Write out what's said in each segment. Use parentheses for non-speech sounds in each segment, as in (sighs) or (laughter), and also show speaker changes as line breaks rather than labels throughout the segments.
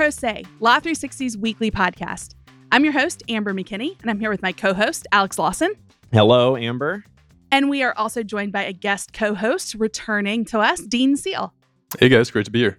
Pro Say, Law 360's weekly podcast. I'm your host, Amber McKinney, and I'm here with my co host, Alex Lawson.
Hello, Amber.
And we are also joined by a guest co host returning to us, Dean Seal.
Hey guys, great to be here.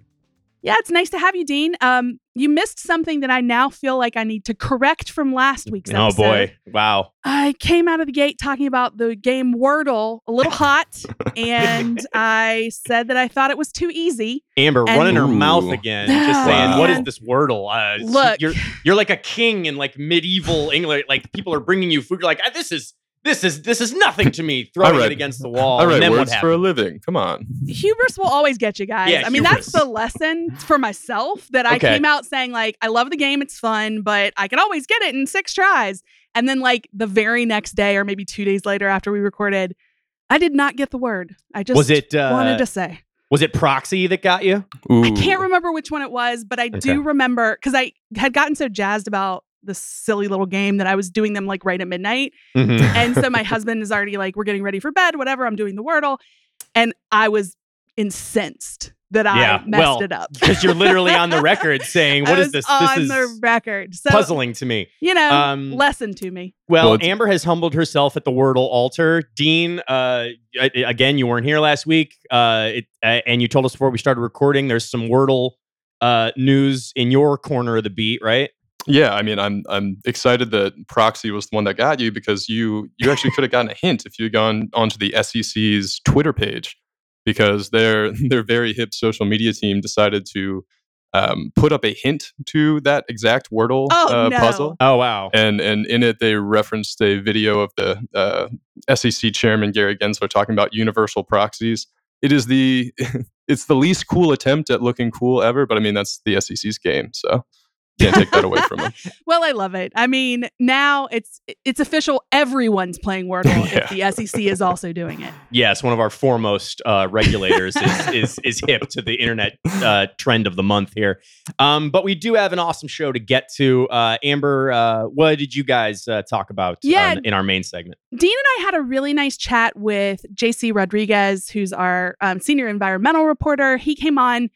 Yeah, it's nice to have you, Dean. Um, you missed something that I now feel like I need to correct from last week's
Oh
episode.
boy. Wow.
I came out of the gate talking about the game Wordle a little hot, (laughs) and I said that I thought it was too easy.
Amber
And-
running her
Ooh.
mouth again, just (sighs) saying,
Wow.
"What is this Wordle?" Uh,
Look.
you're you're like a king in like medieval England. Like people are bringing you food. You're like, "Ah, "This is this is this is nothing to me." Throwing
read-
it against the wall.
I
and
write
then what
words for a living. Come on.
Hubris will always get you guys.
Yeah,
I mean, that's the lesson for myself that I
Okay.
came out saying, like, I love the game, it's fun, but I can always get it in six tries. And then, like, the very next day, or maybe two days later after we recorded, I did not get the word. I just
Was it uh,
wanted to say.
was it proxy that got you?
Ooh.
I can't remember which one it was, but I
Okay.
do remember because I had gotten so jazzed about this silly little game that I was doing them like right at midnight.
Mhm.
And so my (laughs) husband is already like, we're getting ready for bed, whatever. I'm doing the Wordle. And I was incensed that
Yeah,
I messed
well,
it up.
Because you're literally on the record (laughs) saying,
I
"What is
was
this?
On
This
the record. So,
puzzling to me."
You know,
Um,
lesson to me.
Well,
Well,
Amber has humbled herself at the Wordle altar. Dean, uh, again, you weren't here last week, uh, it, uh, and you told us before we started recording. There's some Wordle uh, news in your corner of the beat, right?
Yeah, I mean, I'm I'm excited that Proxy was the one that got you because you you actually could have gotten a hint if you had gone onto the SEC's Twitter page because their (laughs) their very hip social media team decided to um, put up a hint to that exact Wordle
Oh,
uh,
no.
puzzle.
Oh wow!
And and in it they referenced a video of the uh, SEC chairman Gary Gensler talking about universal proxies. It is the (laughs) it's the least cool attempt at looking cool ever, but I mean that's the SEC's game, so can't take that away from them. (laughs)
Well, I love it. I mean, now it's it's official. Everyone's playing Wordle (laughs) if the SEC is also doing it.
Yes, one of our foremost uh, regulators is, (laughs) is is hip to the internet uh, trend of the month here. Um, but we do have an awesome show to get to. Uh, Amber, uh, what did you guys uh, talk about
Yeah.
uh, in our main segment?
Dean and I had a really nice chat with JC Rodriguez, who's our um, senior environmental reporter. He came on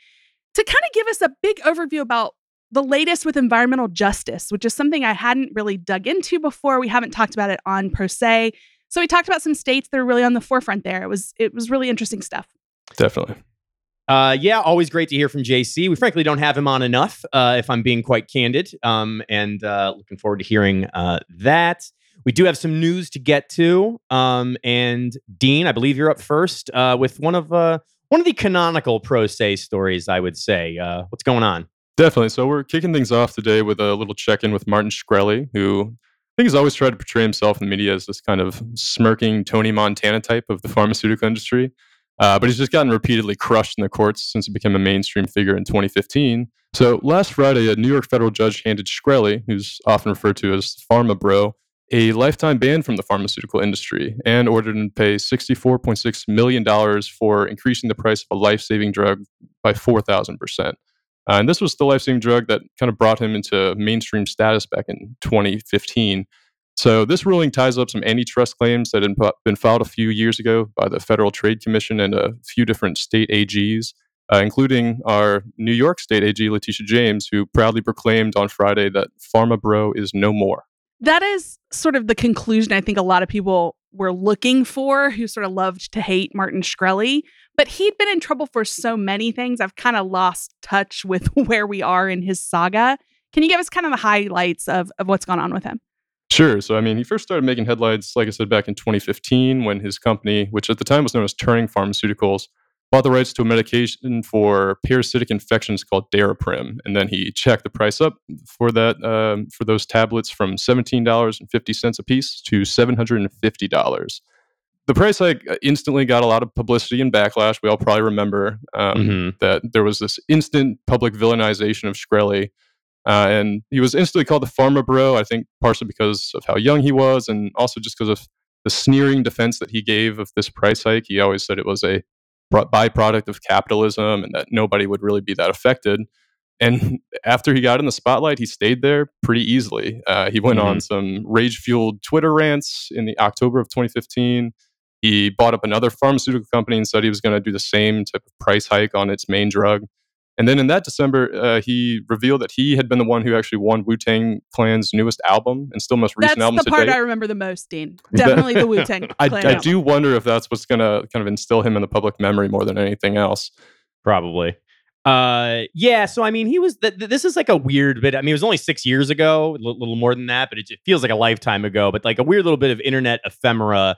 to kind of give us a big overview about the latest with environmental justice, which is something I hadn't really dug into before. We haven't talked about it on Pro Say. So we talked about some states that are really on the forefront there. It was it was really interesting stuff.
Definitely.
Uh, yeah, always great to hear from JC. We frankly don't have him on enough, uh, if I'm being quite candid. Um, and uh, looking forward to hearing uh, that. We do have some news to get to. Um, and Dean, I believe you're up first uh, with one of uh, one of the canonical Pro Say stories. I would say. Uh, what's going on?
Definitely. So we're kicking things off today with a little check-in with Martin Shkreli, who I think has always tried to portray himself in the media as this kind of smirking Tony Montana type of the pharmaceutical industry. Uh, but he's just gotten repeatedly crushed in the courts since he became a mainstream figure in 2015. So last Friday, a New York federal judge handed Shkreli, who's often referred to as Pharma Bro, a lifetime ban from the pharmaceutical industry and ordered him to pay $64.6 million for increasing the price of a life-saving drug by 4,000%. Uh, and this was the life saving drug that kind of brought him into mainstream status back in 2015. So, this ruling ties up some antitrust claims that had been filed a few years ago by the Federal Trade Commission and a few different state AGs, uh, including our New York State AG, Letitia James, who proudly proclaimed on Friday that Pharma Bro is no more.
That is sort of the conclusion I think a lot of people were looking for who sort of loved to hate Martin Shkreli. But he'd been in trouble for so many things. I've kind of lost touch with (laughs) where we are in his saga. Can you give us kind of the highlights of, of what's gone on with him?
Sure. So, I mean, he first started making headlines, like I said, back in 2015 when his company, which at the time was known as Turing Pharmaceuticals, bought the rights to a medication for parasitic infections called Daraprim, and then he checked the price up for that um, for those tablets from seventeen dollars and fifty cents a piece to seven hundred and fifty dollars. The price hike uh, instantly got a lot of publicity and backlash. We all probably remember um,
Mhm.
that there was this instant public villainization of Shkreli. Uh, and he was instantly called the Pharma Bro, I think partially because of how young he was, and also just because of the sneering defense that he gave of this price hike. He always said it was a byproduct of capitalism and that nobody would really be that affected. And (laughs) after he got in the spotlight, he stayed there pretty easily. Uh, he went on some rage fueled Twitter rants in the October of 2015. He bought up another pharmaceutical company and said he was going to do the same type of price hike on its main drug. And then in that December, uh, he revealed that he had been the one who actually won Wu Tang Clan's newest album and still most recent
that's
album That's
the part
to date.
I remember the most, Dean. (laughs) Definitely the Wu Tang
I,
Clan.
I
album.
do wonder if that's what's going to kind of instill him in the public memory more than anything else.
Probably. Uh, yeah. So I mean, he was. Th- th- this is like a weird bit. I mean, it was only six years ago, a little more than that, but it, it feels like a lifetime ago. But like a weird little bit of internet ephemera.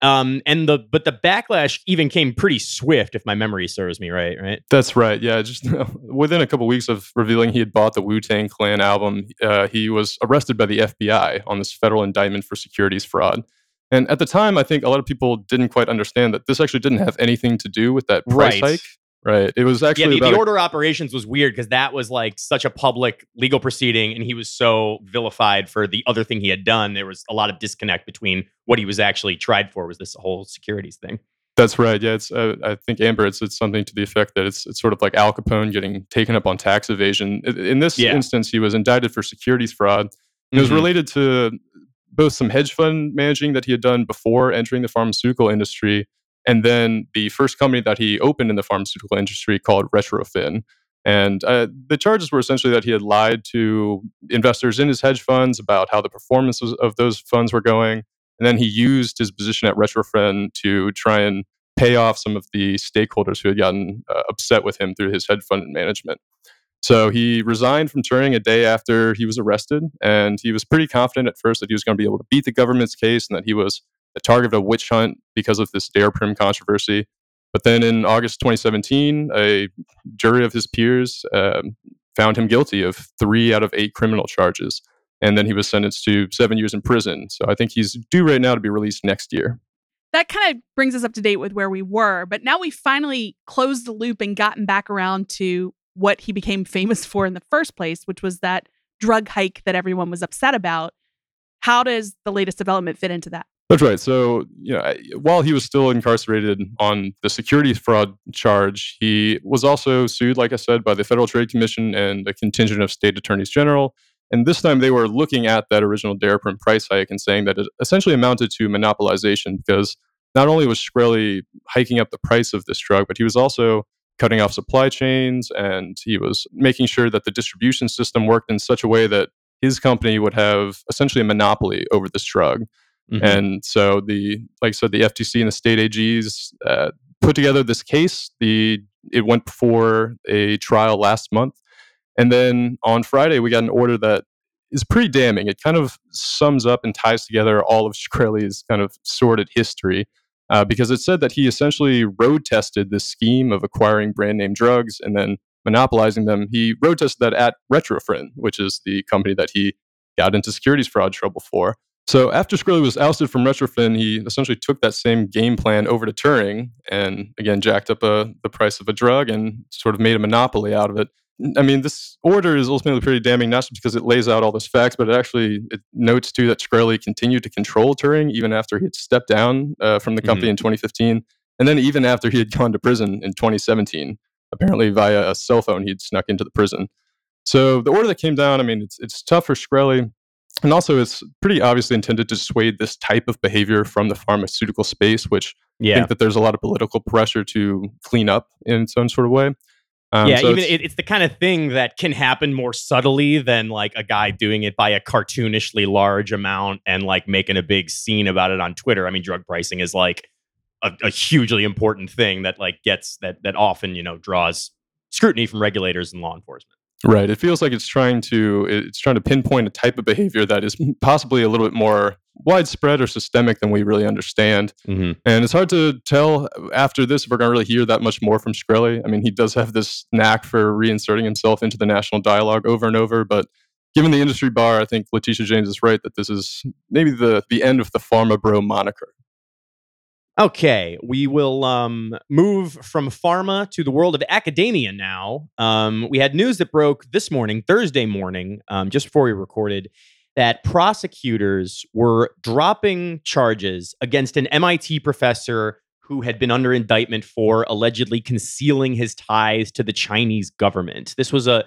Um, and the but the backlash even came pretty swift, if my memory serves me right. Right.
That's right. Yeah, just (laughs) within a couple weeks of revealing he had bought the Wu Tang Clan album, uh, he was arrested by the FBI on this federal indictment for securities fraud. And at the time, I think a lot of people didn't quite understand that this actually didn't have anything to do with that price
Right.
hike. Right. It was
Yeah,
actually
the, the
about a-
order operations was weird because that was like such a public legal proceeding, and he was so vilified for the other thing he had done. There was a lot of disconnect between what he was actually tried for. Was this whole securities thing?
That's right. Yeah, it's. Uh, I think Amber. It's, it's something to the effect that it's it's sort of like Al Capone getting taken up on tax evasion. In this
Yeah.
instance, he was indicted for securities fraud. It was
Mhm.
related to both some hedge fund managing that he had done before entering the pharmaceutical industry, and then the first company that he opened in the pharmaceutical industry called Retrophin. And uh, the charges were essentially that he had lied to investors in his hedge funds about how the performance of those funds were going. And then he used his position at Retrophin to try and pay off some of the stakeholders who had gotten uh, upset with him through his hedge fund management. So he resigned from Turing a day after he was arrested, and he was pretty confident at first that he was going to be able to beat the government's case and that he was the target of a witch hunt because of this Daraprim controversy. But then in August 2017, a jury of his peers um, found him guilty of three out of eight criminal charges, and then he was sentenced to seven years in prison. So I think he's due right now to be released next year.
that kind of brings us up to date with where we were. But now we finally closed the loop and gotten back around to what he became famous for in the first place, which was that drug hike that everyone was upset about. How does the latest development fit into that?
That's right. So, you know, while he was still incarcerated on the securities fraud charge, he was also sued, like I said, by the Federal Trade Commission and a contingent of state attorneys general. And this time they were looking at that original Daraprim price hike and saying that it essentially amounted to monopolization because not only was Shkreli hiking up the price of this drug, but he was also cutting off supply chains and he was making sure that the distribution system worked in such a way that his company would have essentially a monopoly over this drug.
Mhm.
And so the like I said, the FTC and the state AGs uh, put together this case. The it went before a trial last month, and then on Friday we got an order that is pretty damning. It kind of sums up and ties together all of Shkreli's kind of sordid history. Uh, because it said that he essentially road tested this scheme of acquiring brand name drugs and then monopolizing them. He road tested that at Retrophin, which is the company that he got into securities fraud trouble for. So after Shkreli was ousted from Retrophin, he essentially took that same game plan over to Turing and again jacked up a, the price of a drug and sort of made a monopoly out of it. I mean, this order is ultimately pretty damning, not just because it lays out all those facts, but it actually it notes too that Shkreli continued to control Turing even after he had stepped down uh, from the company in 2015, and then even after he had gone to prison in 2017, apparently via a cell phone he'd snuck into the prison. So the order that came down, I mean, it's it's tough for Shkreli. And also, it's pretty obviously intended to dissuade this type of behavior from the pharmaceutical space, which I think that there's a lot of political pressure to clean up in its own sort of way. Um,
yeah,
so
even
it's-
it's the kind of thing that can happen more subtly than like a guy doing it by a cartoonishly large amount and like making a big scene about it on Twitter. I mean, drug pricing is like a, a hugely important thing that like gets that that often you know draws scrutiny from regulators and law enforcement.
Right. It feels like it's trying to it's trying to pinpoint a type of behavior that is possibly a little bit more widespread or systemic than we really understand.
Mm-hmm.
And it's hard to tell after this if we're going to really hear that much more from Shkreli. I mean, he does have this knack for reinserting himself into the national dialogue over and over, but given the industry bar, I think Letitia James is right that this is maybe the the end of the pharma bro moniker.
Okay, we will um, move from pharma to the world of academia now. Um, we had news that broke this morning, Thursday morning, um, just before we recorded, that prosecutors were dropping charges against an MIT professor who had been under indictment for allegedly concealing his ties to the Chinese government. This was a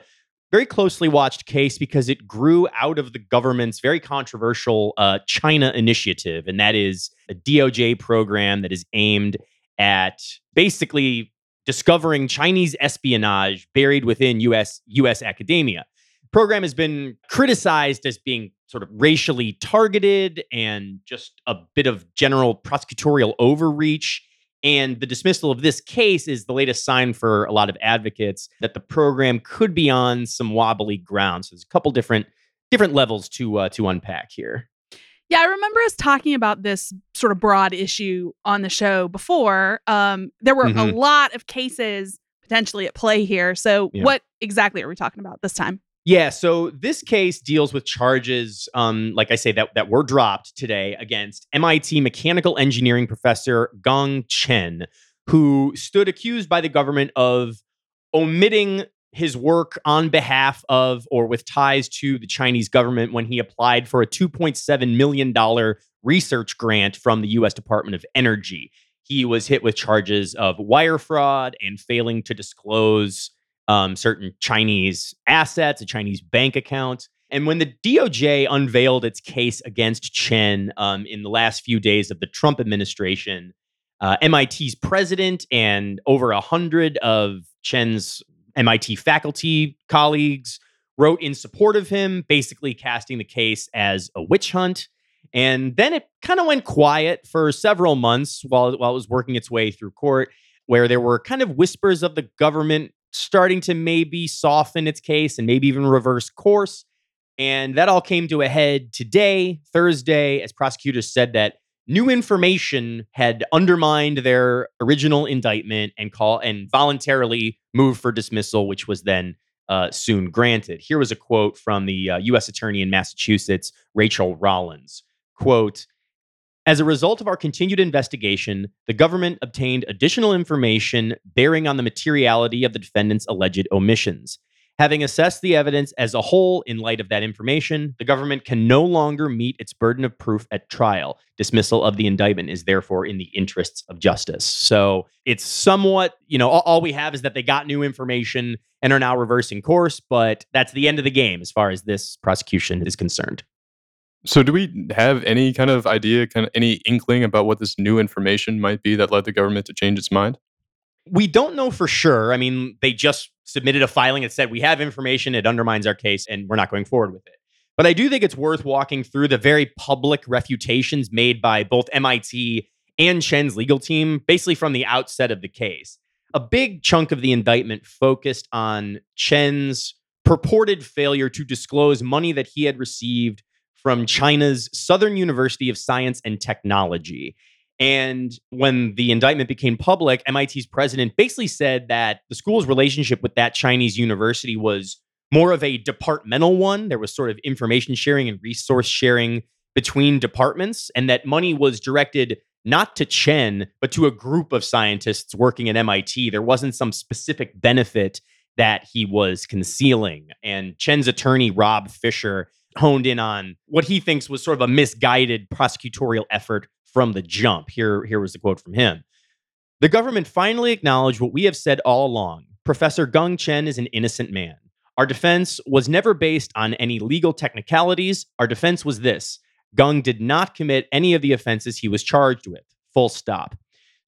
very closely watched case because it grew out of the government's very controversial uh, China initiative, and that is a DOJ program that is aimed at basically discovering Chinese espionage buried within US US academia. The program has been criticized as being sort of racially targeted and just a bit of general prosecutorial overreach. And the dismissal of this case is the latest sign for a lot of advocates that the program could be on some wobbly ground. So there's a couple different different levels to uh, to unpack here.
Yeah, I remember us talking about this sort of broad issue on the show before. Um, there were
Mhm.
a lot of cases potentially at play here. So,
Yeah.
what exactly are we talking about this time?
Yeah, so this case deals with charges, um, like I say, that, that were dropped today against MIT mechanical engineering professor Gang Chen, who stood accused by the government of omitting his work on behalf of or with ties to the Chinese government when he applied for a $2.7 million research grant from the US Department of Energy. He was hit with charges of wire fraud and failing to disclose um, certain Chinese assets, a Chinese bank account. And when the DOJ unveiled its case against Chen um, in the last few days of the Trump administration, uh, MIT's president and over a hundred of Chen's MIT faculty colleagues wrote in support of him, basically casting the case as a witch hunt. And then it kind of went quiet for several months while, while it was working its way through court, where there were kind of whispers of the government starting to maybe soften its case and maybe even reverse course. And that all came to a head today, Thursday, as prosecutors said that new information had undermined their original indictment and call and voluntarily moved for dismissal, which was then uh, soon granted. Here was a quote from the uh, U.S. Attorney in Massachusetts, Rachael Rollins. Quote, as a result of our continued investigation, the government obtained additional information bearing on the materiality of the defendant's alleged omissions. Having assessed the evidence as a whole in light of that information, the government can no longer meet its burden of proof at trial. Dismissal of the indictment is therefore in the interests of justice. So it's somewhat, you know, all, we have is that they got new information and are now reversing course, but that's the end of the game as far as this prosecution is concerned.
So, do we have any kind of idea, kind of any inkling about what this new information might be that led the government to change its mind?
We don't know for sure. I mean, they just submitted a filing that said we have information, it undermines our case, and we're not going forward with it. But I do think it's worth walking through the very public refutations made by both MIT and Chen's legal team, basically from the outset of the case. A big chunk of the indictment focused on Chen's purported failure to disclose money that he had received from China's Southern University of Science and Technology. And when the indictment became public, MIT's president basically said that the school's relationship with that Chinese university was more of a departmental one. There was sort of information sharing and resource sharing between departments, and that money was directed not to Chen, but to a group of scientists working at MIT. There wasn't some specific benefit that he was concealing. And Chen's attorney, Rob Fisher, honed in on what he thinks was sort of a misguided prosecutorial effort from the jump. Here, here was the quote from him. The government finally acknowledged what we have said all along. Professor Gang Chen is an innocent man. Our defense was never based on any legal technicalities. Our defense was this Gung did not commit any of the offenses he was charged with. Full stop.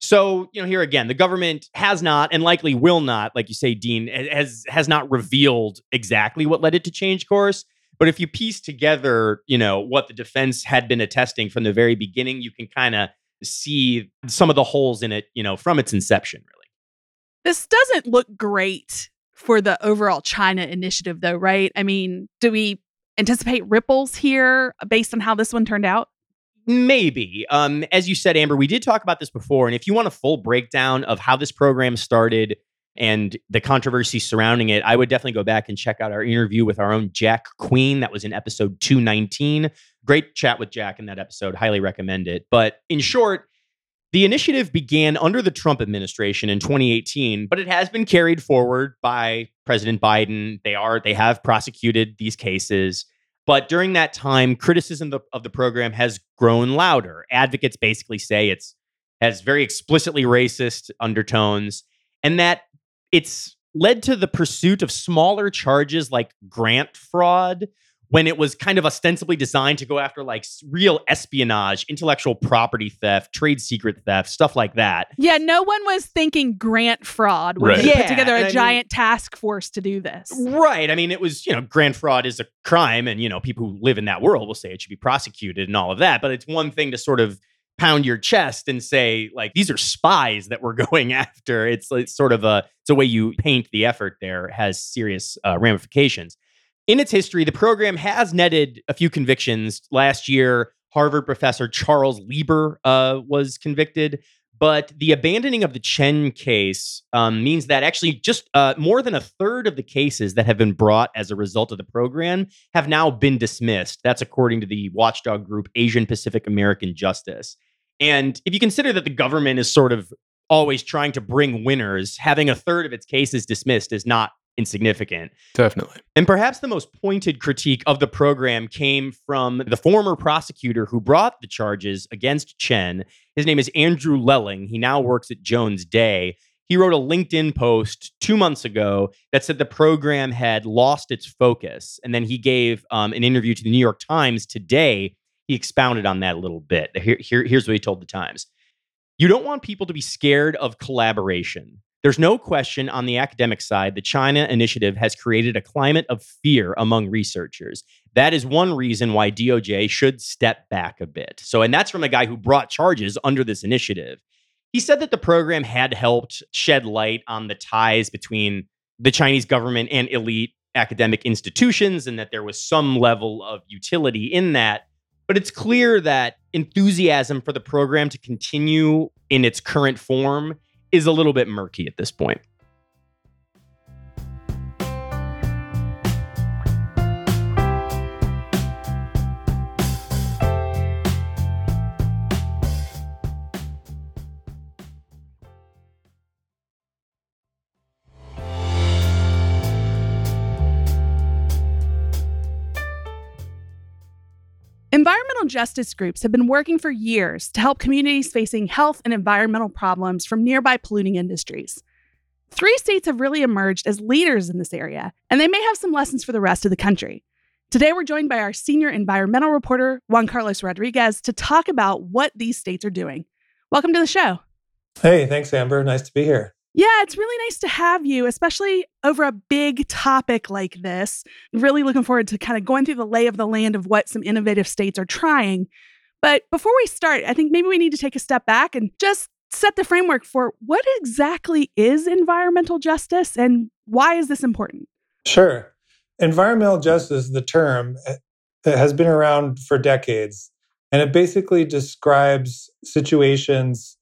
So, you know, here again, the government has not and likely will not, like you say, Dean, has has not revealed exactly what led it to change course. But if you piece together, you know, what the defense had been attesting from the very beginning, you can kind of see some of the holes in it, you know, from its inception, really.
This doesn't look great for the overall China initiative, though, right? I mean, do we anticipate ripples here based on how this one turned out?
Maybe. Um, as you said, Amber, we did talk about this before. And if you want a full breakdown of how this program started and the controversy surrounding it, I would definitely go back and check out our interview with our own Jack Queen. That was in episode 219. Great chat with Jack in that episode. Highly recommend it. But in short, the initiative began under the Trump administration in 2018, but it has been carried forward by President Biden. They are they have prosecuted these cases. But during that time, criticism of, the program has grown louder. Advocates basically say it's has very explicitly racist undertones, and that it's led to the pursuit of smaller charges like grant fraud, when it was kind of ostensibly designed to go after like real espionage, intellectual property theft, trade secret theft, stuff like that.
Yeah, no one was thinking grant fraud when
Right.
they
Yeah,
put together
and
a
I mean-
giant task force to do this.
Right. I mean, it was, you know, grant fraud is a crime, and, you know, people who live in that world will say it should be prosecuted and all of that. But it's one thing to sort of pound your chest and say, like, these are spies that we're (laughs) going after. It's, it's sort of a, it's a way you paint the effort there has serious uh, ramifications. In its history, the program has netted a few convictions. Last year, Harvard professor Charles Lieber uh, was convicted. But the abandoning of the Chen case um, means that actually just uh, more than a third of the cases that have been brought as a result of the program have now been dismissed. That's according to the watchdog group Asian Pacific American Justice. And if you consider that the government is sort of always trying to bring winners, having a third of its cases dismissed is not insignificant.
Definitely.
And perhaps the most pointed critique of the program came from the former prosecutor who brought the charges against Chen. His name is Andrew Lelling. He now works at Jones Day. He wrote a LinkedIn post two months ago that said the program had lost its focus. And then he gave um, an interview to the New York Times today. He expounded on that a little bit. Here, here- here's what he told the Times You don't want people to be scared of collaboration. There's no question on the academic side, the China initiative has created a climate of fear among researchers. That is one reason why DOJ should step back a bit. So, and that's from a guy who brought charges under this initiative. He said that the program had helped shed light on the ties between the Chinese government and elite academic institutions and that there was some level of utility in that. But it's clear that enthusiasm for the program to continue in its current form is a little bit murky at this point.
Justice groups have been working for years to help communities facing health and environmental problems from nearby polluting industries. Three states have really emerged as leaders in this area, and they may have some lessons for the rest of the country. Today, we're joined by our senior environmental reporter, Juan Carlos Rodriguez, to talk about what these states are doing. Welcome to the show.
Hey, thanks, Amber. Nice to be here.
Yeah, it's really nice to have you, especially over a big topic like this. Really looking forward to kind of going through the lay of the land of what some innovative states are trying. But before we start, I think maybe we need to take a step back and just set the framework for what exactly is environmental justice and why is this important?
Sure. Environmental justice, the term, uh, has been around for decades, and it basically describes situations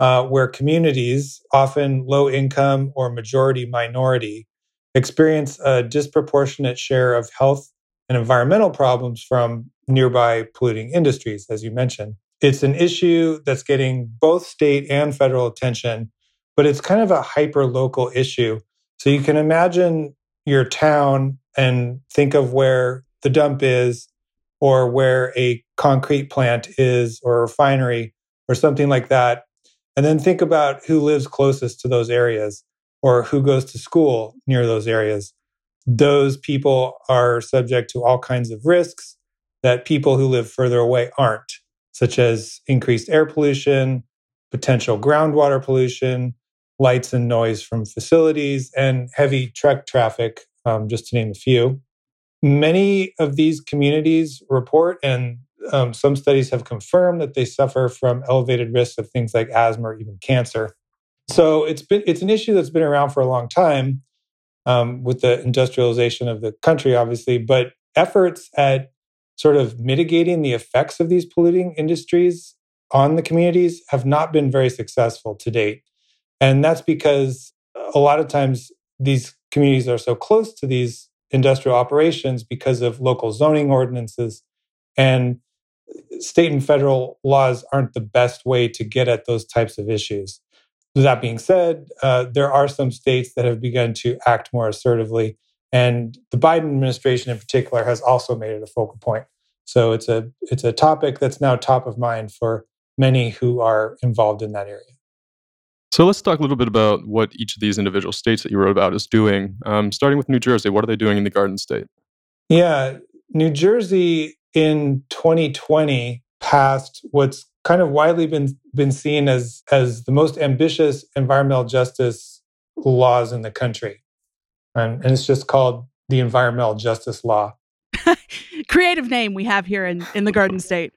uh, where communities, often low income or majority minority, experience a disproportionate share of health and environmental problems from nearby polluting industries, as you mentioned. It's an issue that's getting both state and federal attention, but it's kind of a hyper local issue. So you can imagine your town and think of where the dump is or where a concrete plant is or a refinery or something like that. And then think about who lives closest to those areas or who goes to school near those areas. Those people are subject to all kinds of risks that people who live further away aren't, such as increased air pollution, potential groundwater pollution, lights and noise from facilities, and heavy truck traffic, um, just to name a few. Many of these communities report, and um, some studies have confirmed that they suffer from elevated risks of things like asthma or even cancer. So it's been it's an issue that's been around for a long time um, with the industrialization of the country, obviously, but efforts at sort of mitigating the effects of these polluting industries on the communities have not been very successful to date. And that's because a lot of times these communities are so close to these industrial operations because of local zoning ordinances and state and federal laws aren't the best way to get at those types of issues. That being said, uh, there are some states that have begun to act more assertively, and the Biden administration in particular has also made it a focal point. So it's a it's a topic that's now top of mind for many who are involved in that area.
So let's talk a little bit about what each of these individual states that you wrote about is doing. Um, starting with New Jersey, what are they doing in the Garden State?
Yeah, New Jersey in 2020 passed what's kind of widely been been seen as as the most ambitious environmental justice laws in the country, and, and it's just called the Environmental Justice Law. (laughs)
Creative name we have here in in the Garden State.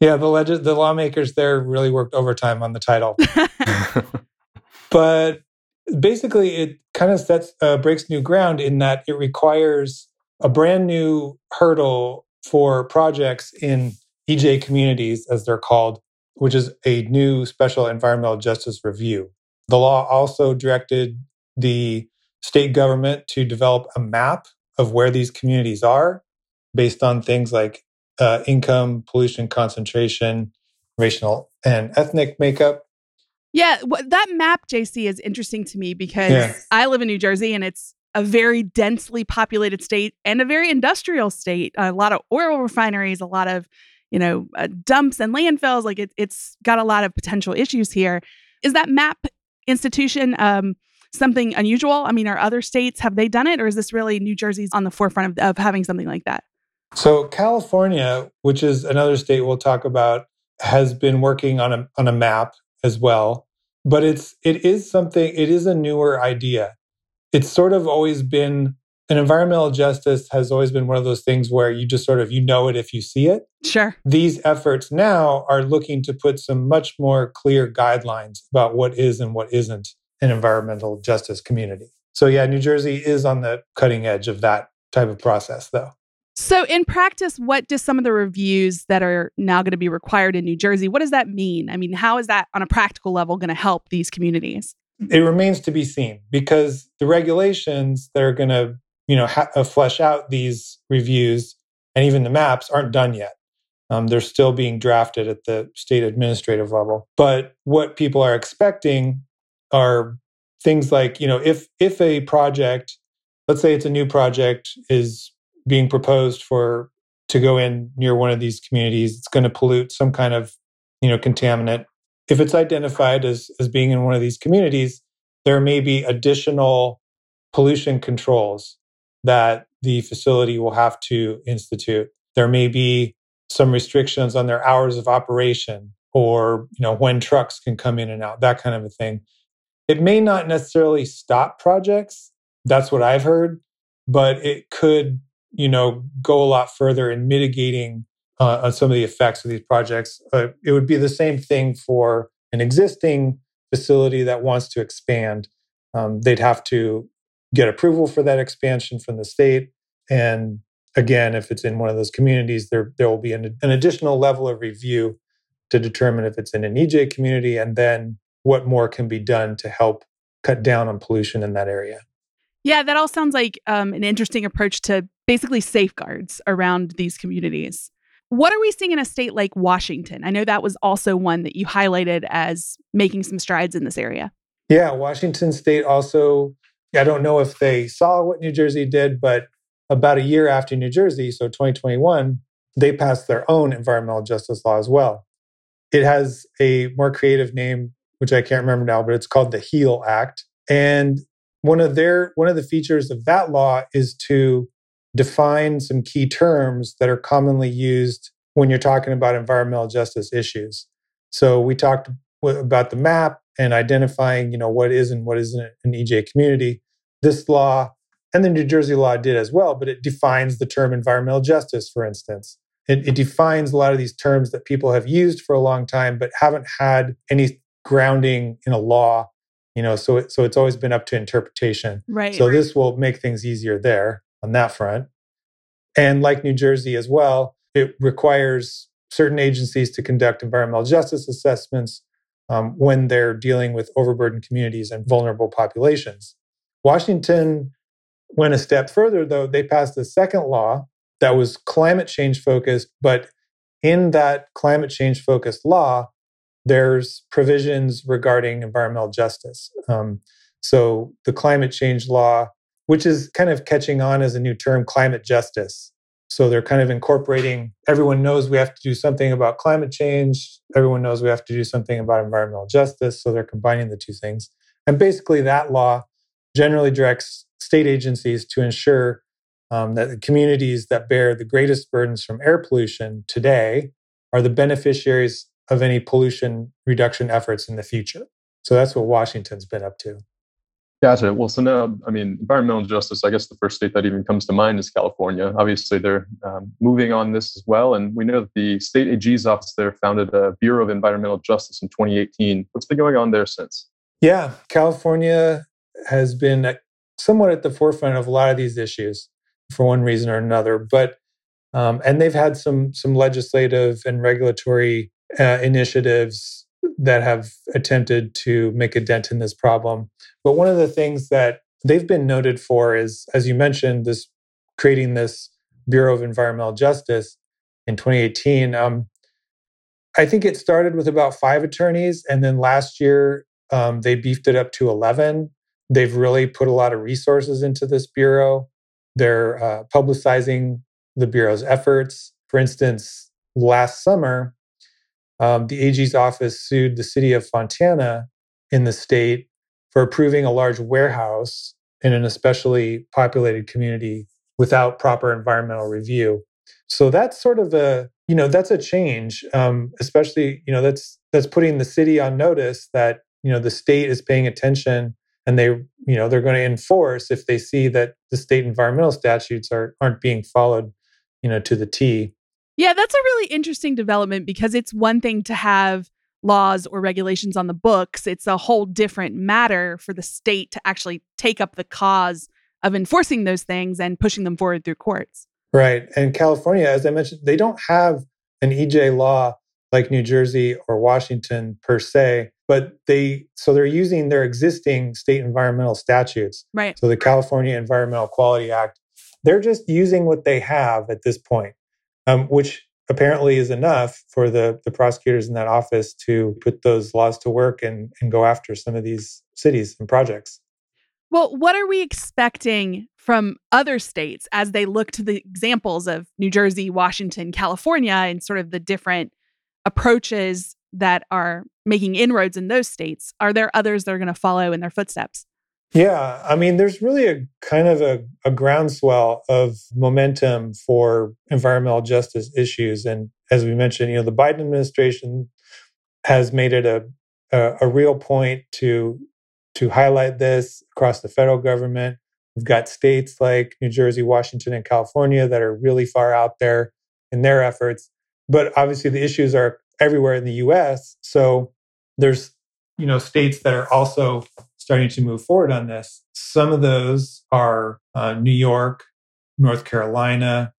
Yeah, the legis- the lawmakers there really worked overtime on the title, (laughs) (laughs) but basically it kind of sets uh, breaks new ground in that it requires a brand new hurdle for projects in EJ communities, as they're called, which is a new special environmental justice review. The law also directed the state government to develop a map of where these communities are based on things like uh, income, pollution concentration, racial and ethnic makeup.
Yeah, that map, JC, is interesting to me because yeah. I live in New Jersey and it's a very densely populated state and a very industrial state. A lot of oil refineries, a lot of you know uh, dumps and landfills. Like it, it's got a lot of potential issues here. Is that map institution um, something unusual? I mean, are other states have they done it, or is this really New Jersey's on the forefront of, of having something like that?
So California, which is another state we'll talk about, has been working on a on a map as well. But it's it is something. It is a newer idea it's sort of always been an environmental justice has always been one of those things where you just sort of you know it if you see it.
Sure.
These efforts now are looking to put some much more clear guidelines about what is and what isn't an environmental justice community. So yeah, New Jersey is on the cutting edge of that type of process though.
So in practice, what do some of the reviews that are now going to be required in New Jersey, what does that mean? I mean, how is that on a practical level going to help these communities?
It remains to be seen because the regulations that are going to you know ha- uh, flesh out these reviews and even the maps aren't done yet. Um, they're still being drafted at the state administrative level. But what people are expecting are things like you know if if a project let's say it's a new project is being proposed for to go in near one of these communities it's going to pollute some kind of you know contaminant if it's identified as, as being in one of these communities, there may be additional pollution controls that the facility will have to institute. There may be some restrictions on their hours of operation or you know when trucks can come in and out, that kind of a thing. It may not necessarily stop projects. That's what I've heard, but it could, you know, go a lot further in mitigating uh, on some of the effects of these projects. Uh, it would be the same thing for an existing facility that wants to expand. Um, they'd have to get approval for that expansion from the state. And again, if it's in one of those communities, there, there will be an, an additional level of review to determine if it's in an EJ community and then what more can be done to help cut down on pollution in that area.
Yeah, that all sounds like um, an interesting approach to basically safeguards around these communities. What are we seeing in a state like Washington? I know that was also one that you highlighted as making some strides in this area.
Yeah, Washington state also, I don't know if they saw what New Jersey did, but about a year after New Jersey, so 2021, they passed their own environmental justice law as well. It has a more creative name, which I can't remember now, but it's called the HEAL Act. And one of their one of the features of that law is to define some key terms that are commonly used when you're talking about environmental justice issues. So we talked about the map and identifying, you know, what is and what isn't an EJ community. This law and the New Jersey law did as well, but it defines the term environmental justice, for instance. It, it defines a lot of these terms that people have used for a long time, but haven't had any grounding in a law. You know, so it, so it's always been up to interpretation.
Right.
So this will make things easier there on that front. And like New Jersey as well, it requires certain agencies to conduct environmental justice assessments um, when they're dealing with overburdened communities and vulnerable populations. Washington went a step further, though. They passed a second law that was climate change focused, but in that climate change focused law, there's provisions regarding environmental justice. Um, so the climate change law which is kind of catching on as a new term, climate justice. So they're kind of incorporating everyone knows we have to do something about climate change. Everyone knows we have to do something about environmental justice. So they're combining the two things. And basically, that law generally directs state agencies to ensure um, that the communities that bear the greatest burdens from air pollution today are the beneficiaries of any pollution reduction efforts in the future. So that's what Washington's been up to.
Gotcha. Well, so now, I mean, environmental justice, I guess the first state that even comes to mind is California. Obviously, they're um, moving on this as well. And we know that the state AG's office there founded a Bureau of Environmental Justice in 2018. What's been going on there since?
Yeah, California has been somewhat at the forefront of a lot of these issues for one reason or another. But um, and they've had some some legislative and regulatory uh, initiatives that have attempted to make a dent in this problem. But one of the things that they've been noted for is, as you mentioned, this creating this Bureau of Environmental Justice in 2018. Um, I think it started with about five attorneys, and then last year um, they beefed it up to 11. They've really put a lot of resources into this bureau. They're uh, publicizing the Bureau's efforts. For instance, last summer, um, the AG's office sued the city of Fontana in the state for approving a large warehouse in an especially populated community without proper environmental review. So that's sort of a you know that's a change, um, especially you know that's that's putting the city on notice that you know the state is paying attention and they you know they're going to enforce if they see that the state environmental statutes are aren't being followed you know to the T.
Yeah, that's a really interesting development because it's one thing to have laws or regulations on the books. It's a whole different matter for the state to actually take up the cause of enforcing those things and pushing them forward through courts.
Right. And California, as I mentioned, they don't have an EJ law like New Jersey or Washington per se, but they so they're using their existing state environmental statutes.
Right.
So the California Environmental Quality Act, they're just using what they have at this point, um, which apparently is enough for the, the prosecutors in that office to put those laws to work and, and go after some of these cities and projects.
Well, what are we expecting from other states as they look to the examples of New Jersey, Washington, California, and sort of the different approaches that are making inroads in those states, are there others that are going to follow in their footsteps?
Yeah, I mean, there's really a kind of a, a, groundswell of momentum for environmental justice issues. And as we mentioned, you know, the Biden administration has made it a, a, a real point to to highlight this across the federal government. We've got states like New Jersey, Washington, and California that are really far out there in their efforts. But obviously, the issues are everywhere in the US. So there's, you know, states that are also starting to move forward on this. Some of those are uh, New York, North Carolina,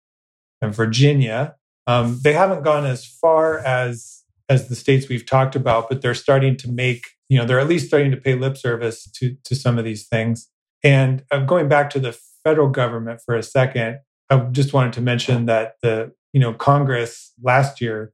and Virginia. Um, they haven't gone as far as as the states we've talked about, but they're starting to make, you know, they're at least starting to pay lip service to to some of these things. And uh, going back to the federal government for a second, I just wanted to mention that the you know Congress last year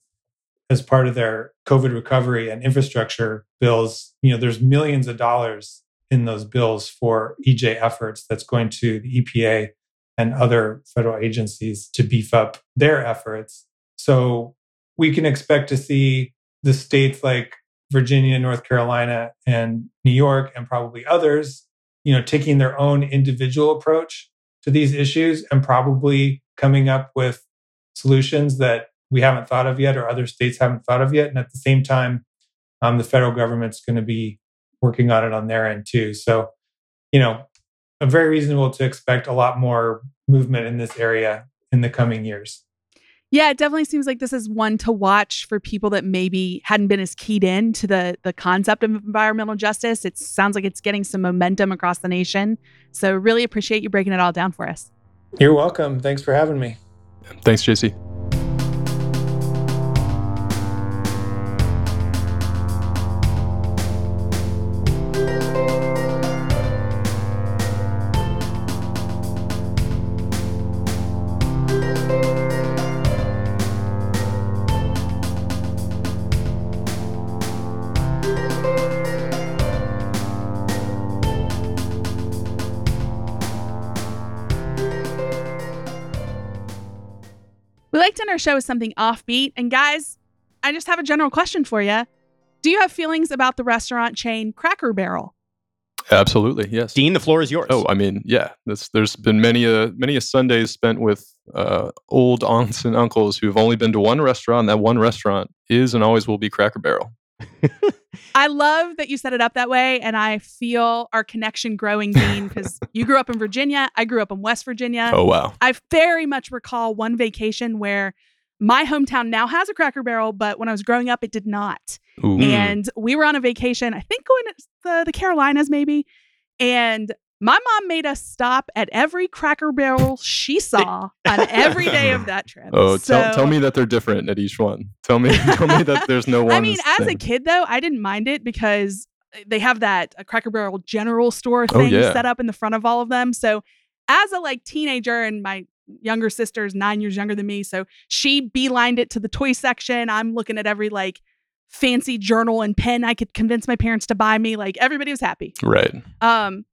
as part of their COVID recovery and infrastructure bills, you know, there's millions of dollars in those bills for EJ efforts that's going to the EPA and other federal agencies to beef up their efforts. So we can expect to see the states like Virginia, North Carolina, and New York, and probably others, you know, taking their own individual approach to these issues and probably coming up with solutions that we haven't thought of yet or other states haven't thought of yet. And at the same time, um, the federal government's going to be working on it on their end too. So, you know, very reasonable to expect a lot more movement in this area in the coming years.
Yeah, it definitely seems like this is one to watch for people that maybe hadn't been as keyed in to the the concept of environmental justice. It sounds like it's getting some momentum across the nation. So really appreciate you breaking it all down for us.
You're welcome. Thanks for having me.
Thanks, JC.
Our show is something offbeat. And guys, I just have a general question for you. Do you have feelings about the restaurant chain Cracker Barrel?
Absolutely, yes.
Dean, the floor is yours.
Oh, I mean, yeah. That's, there's been many a many a Sundays spent with uh, old (laughs) aunts and uncles who've only been to one restaurant. That one restaurant is and always will be Cracker Barrel.
I love that you set it up that way, and I feel our connection growing, Dean, because (laughs) you grew up in Virginia. I grew up in West Virginia.
Oh wow.
I very much recall one vacation where my hometown now has a Cracker Barrel, but when I was growing up, it did not.
Ooh.
And we were on a vacation, I think going to the, the Carolinas, maybe. And my mom made us stop at every Cracker Barrel she (laughs) saw on every day of that trip.
Oh, tell, tell me that they're different at each one. Tell me, (laughs) tell me that there's no one.
I mean, as a kid though, I didn't mind it because they have that a Cracker Barrel general store
Oh,
thing
yeah.
set up in the front of all of them. So as a like teenager and my younger sister is nine years younger than me, so she beelined it to the toy section. I'm looking at every like fancy journal and pen I could convince my parents to buy me. Like everybody was happy.
right.
Um,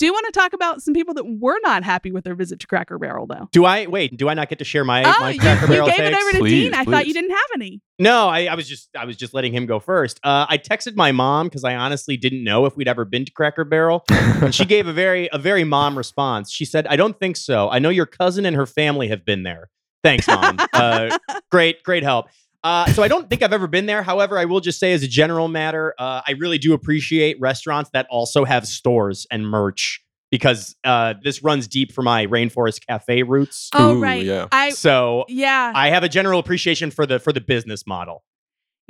do you want to talk about some people that were not happy with their visit to Cracker Barrel though?
Do I wait? Do I not get to share my
oh,
my
you,
Cracker
you
Barrel
gave it over to
Please,
Dean. I thought you didn't have any.
No, I, I was just I was just letting him go first. Uh, I texted my mom because I honestly didn't know if we'd ever been to Cracker Barrel, and she (laughs) gave a very a very mom response. She said, "I don't think so. I know your cousin and her family have been there. Thanks, mom. (laughs) uh, great, great help." Uh, so I don't think I've ever been there. However, I will just say, as a general matter, uh, I really do appreciate restaurants that also have stores and merch because uh, this runs deep for my Rainforest Cafe roots.
Oh
Ooh,
right.
yeah.
I
So
yeah.
I have a general appreciation for the for the business model.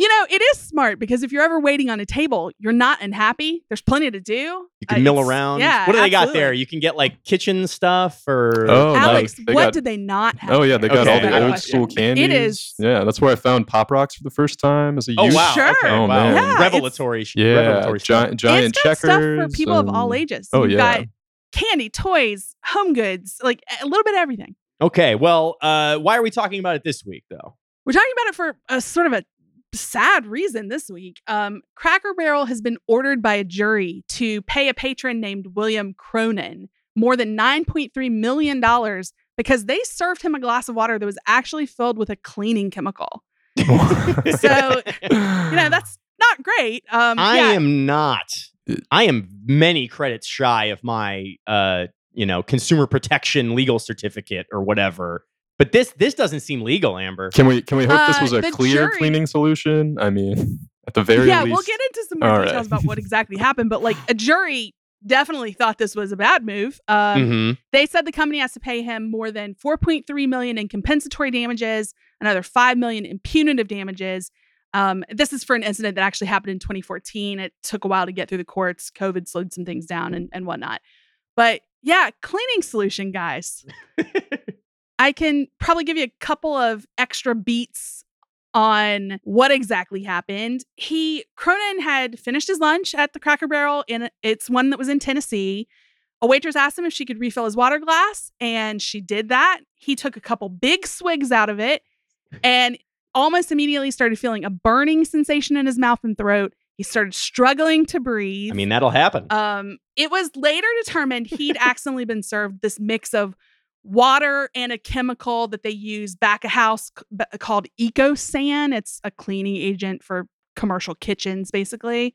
You know, it is smart because if you're ever waiting on a table, you're not unhappy. There's plenty to do.
You can
Uh,
mill around.
Yeah.
What do they got there? You can get like kitchen stuff or
Oh,
Alex,
nice.
What
got-
did they not have?
Oh yeah, they got
Okay.
all the old
question.
school candies.
is-
Yeah, that's where I found Pop Rocks for the first time as a
Oh
youth.
wow!
Sure.
Okay,
Oh,
wow.
man.
Yeah,
revelatory. sh-
Yeah,
revelatory
giant, giant
it's got stuff for
checkers.
people of all
and-
ages.
Oh,
You've
yeah.
got candy, toys, home goods, like a little bit of everything.
Okay, well, uh, why are we talking about it this week though?
We're talking about it for a sort of a sad reason this week. Um, Cracker Barrel has been ordered by a jury to pay a patron named William Cronin more than $9.3 million because they served him a glass of water that was actually filled with a cleaning chemical. (laughs) So, You know, that's not great. Um,
I
yeah,
am not. I am many credits shy of my, uh, you know, consumer protection legal certificate or whatever. But this this doesn't seem legal, Amber.
Can we can we hope this
Uh,
was a clear
jury-
cleaning solution? I mean, (laughs) at the very
yeah,
least.
we'll get into some more
All right.
details about what exactly happened, but like a jury definitely thought this was a bad move. Um,
Mhm.
They said the company has to pay him more than 4.3 million in compensatory damages, another 5 million in punitive damages. Um, this is for an incident that actually happened in 2014. It took a while to get through the courts. COVID slowed some things down and, and whatnot. But yeah, cleaning solution, guys. (laughs) I can probably give you a couple of extra beats on what exactly happened. He Cronin had finished his lunch at the Cracker Barrel, and it's one that was in Tennessee. A waitress asked him if she could refill his water glass, and she did that. He took a couple big swigs out of it, and almost immediately started feeling a burning sensation in his mouth and throat. He started struggling to breathe.
I mean, that'll happen.
Um, it was later determined he'd (laughs) accidentally been served this mix of water and a chemical that they use back a house c- called EcoSan. It's a cleaning agent for commercial kitchens, basically.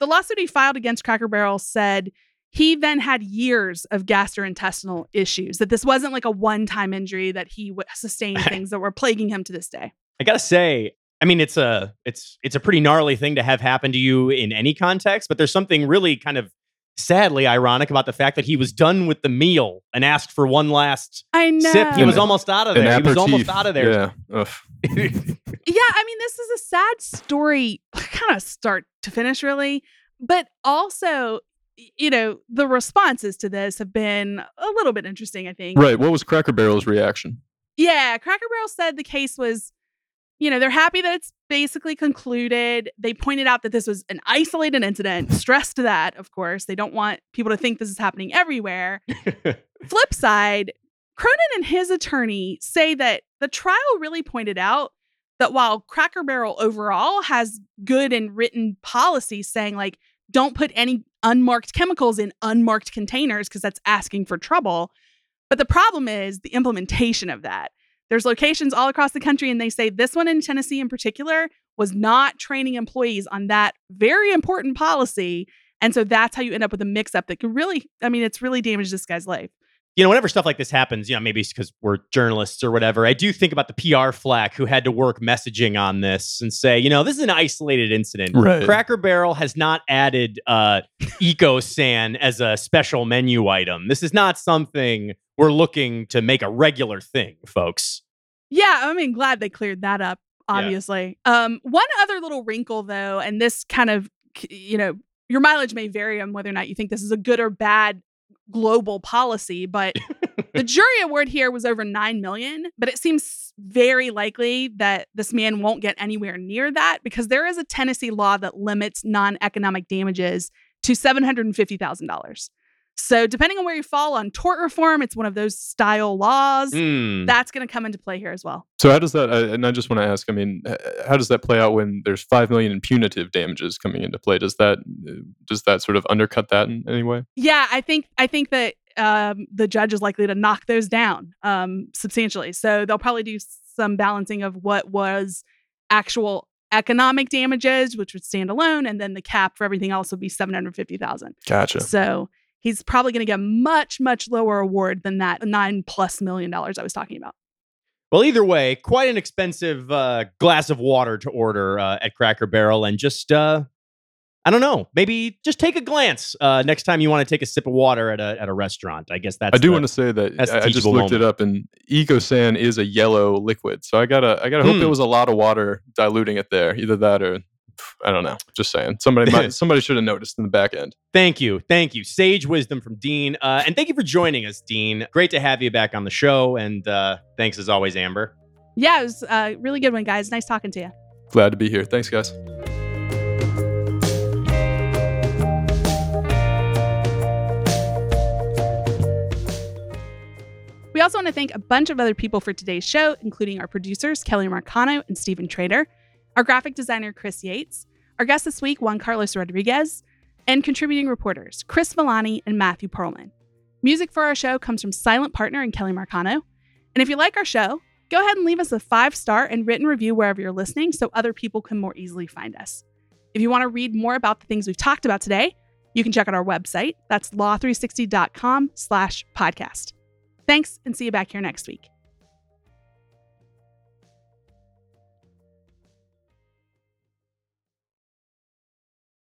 The lawsuit he filed against Cracker Barrel said he then had years of gastrointestinal issues, that this wasn't like a one time injury, that he w- sustained (laughs) things that were plaguing him to this day.
I gotta say, I mean, it's a it's it's a pretty gnarly thing to have happen to you in any context, but there's something really kind of sadly ironic about the fact that he was done with the meal and asked for one last
I know.
sip. He was almost out of
An
there. He was almost out of there.
Yeah. (laughs)
Yeah, I mean, this is a sad story, (laughs) kind of start to finish, really. But also, you know, the responses to this have been a little bit interesting, I think.
Right. What was Cracker Barrel's reaction?
Yeah, Cracker Barrel said the case was, you know, they're happy that it's basically concluded. They pointed out that this was an isolated incident, stressed that, of course. They don't want people to think this is happening everywhere. (laughs) Flip side, Cronin and his attorney say that the trial really pointed out that while Cracker Barrel overall has good and written policies saying, like, don't put any unmarked chemicals in unmarked containers because that's asking for trouble. But the problem is the implementation of that. There's locations all across the country, and they say this one in Tennessee in particular was not training employees on that very important policy. And so that's how you end up with a mix up that could really, I mean, it's really damaged this guy's life.
You know, whenever stuff like this happens, you know, maybe it's because we're journalists or whatever. I do think about the PR flack who had to work messaging on this and say, you know, this is an isolated incident.
Right.
Cracker Barrel has not added uh, EcoSan as a special menu item. This is not something we're looking to make a regular thing, folks.
Yeah, I mean, glad they cleared that up,
Yeah.
obviously. Um, one other little wrinkle, though, and this kind of, you know, your mileage may vary on whether or not you think this is a good or bad global policy, but the (laughs) jury award here was over 9 million, but it seems very likely that this man won't get anywhere near that because there is a Tennessee law that limits non-economic damages to $750,000. So depending on where you fall on tort reform, it's one of those style laws.
Hmm.
That's going to come into play here as well.
So how does that? Uh, and I just want to ask. I mean, how does that play out when there's five million in punitive damages coming into play? Does that uh, does that sort of undercut that in any way?
Yeah, I think I think that um, the judge is likely to knock those down um, substantially. So they'll probably do some balancing of what was actual economic damages, which would stand alone, and then the cap for everything else would be seven hundred fifty thousand.
Gotcha.
So he's probably going to get a much much lower award than that nine plus million dollars I was talking about.
Well, either way, quite an expensive uh, glass of water to order uh, at Cracker Barrel, and just uh, I don't know, maybe just take a glance uh, next time you want to take a sip of water at a at a restaurant. I guess that's
I do
the-
want to say that I I just
teachable
looked it up, and EcoSan is a yellow liquid. So I gotta I gotta hope it was a lot of water diluting it there. Either that or I don't know. Just saying. Somebody might, (laughs) somebody should have noticed in the back end.
Thank you, thank you, sage wisdom from Dean, uh, and thank you for joining us, Dean. Great to have you back on the show, and uh, thanks as always, Amber.
Yeah, it was a really good one, guys. Nice talking to you.
Glad to be here. Thanks, guys.
We also want to thank a bunch of other people for today's show, including our producers, Kelly Marcano and Stephen Trader, our graphic designer, Chris Yates, our guest this week, Juan Carlos Rodriguez, and contributing reporters, Chris Villani and Matthew Perlman. Music for our show comes from Silent Partner and Kelly Marcano. And if you like our show, go ahead and leave us a five star and written review wherever you're listening so other people can more easily find us. If you want to read more about the things we've talked about today, you can check out our website. That's law360.com slash podcast. Thanks and see you back here next week.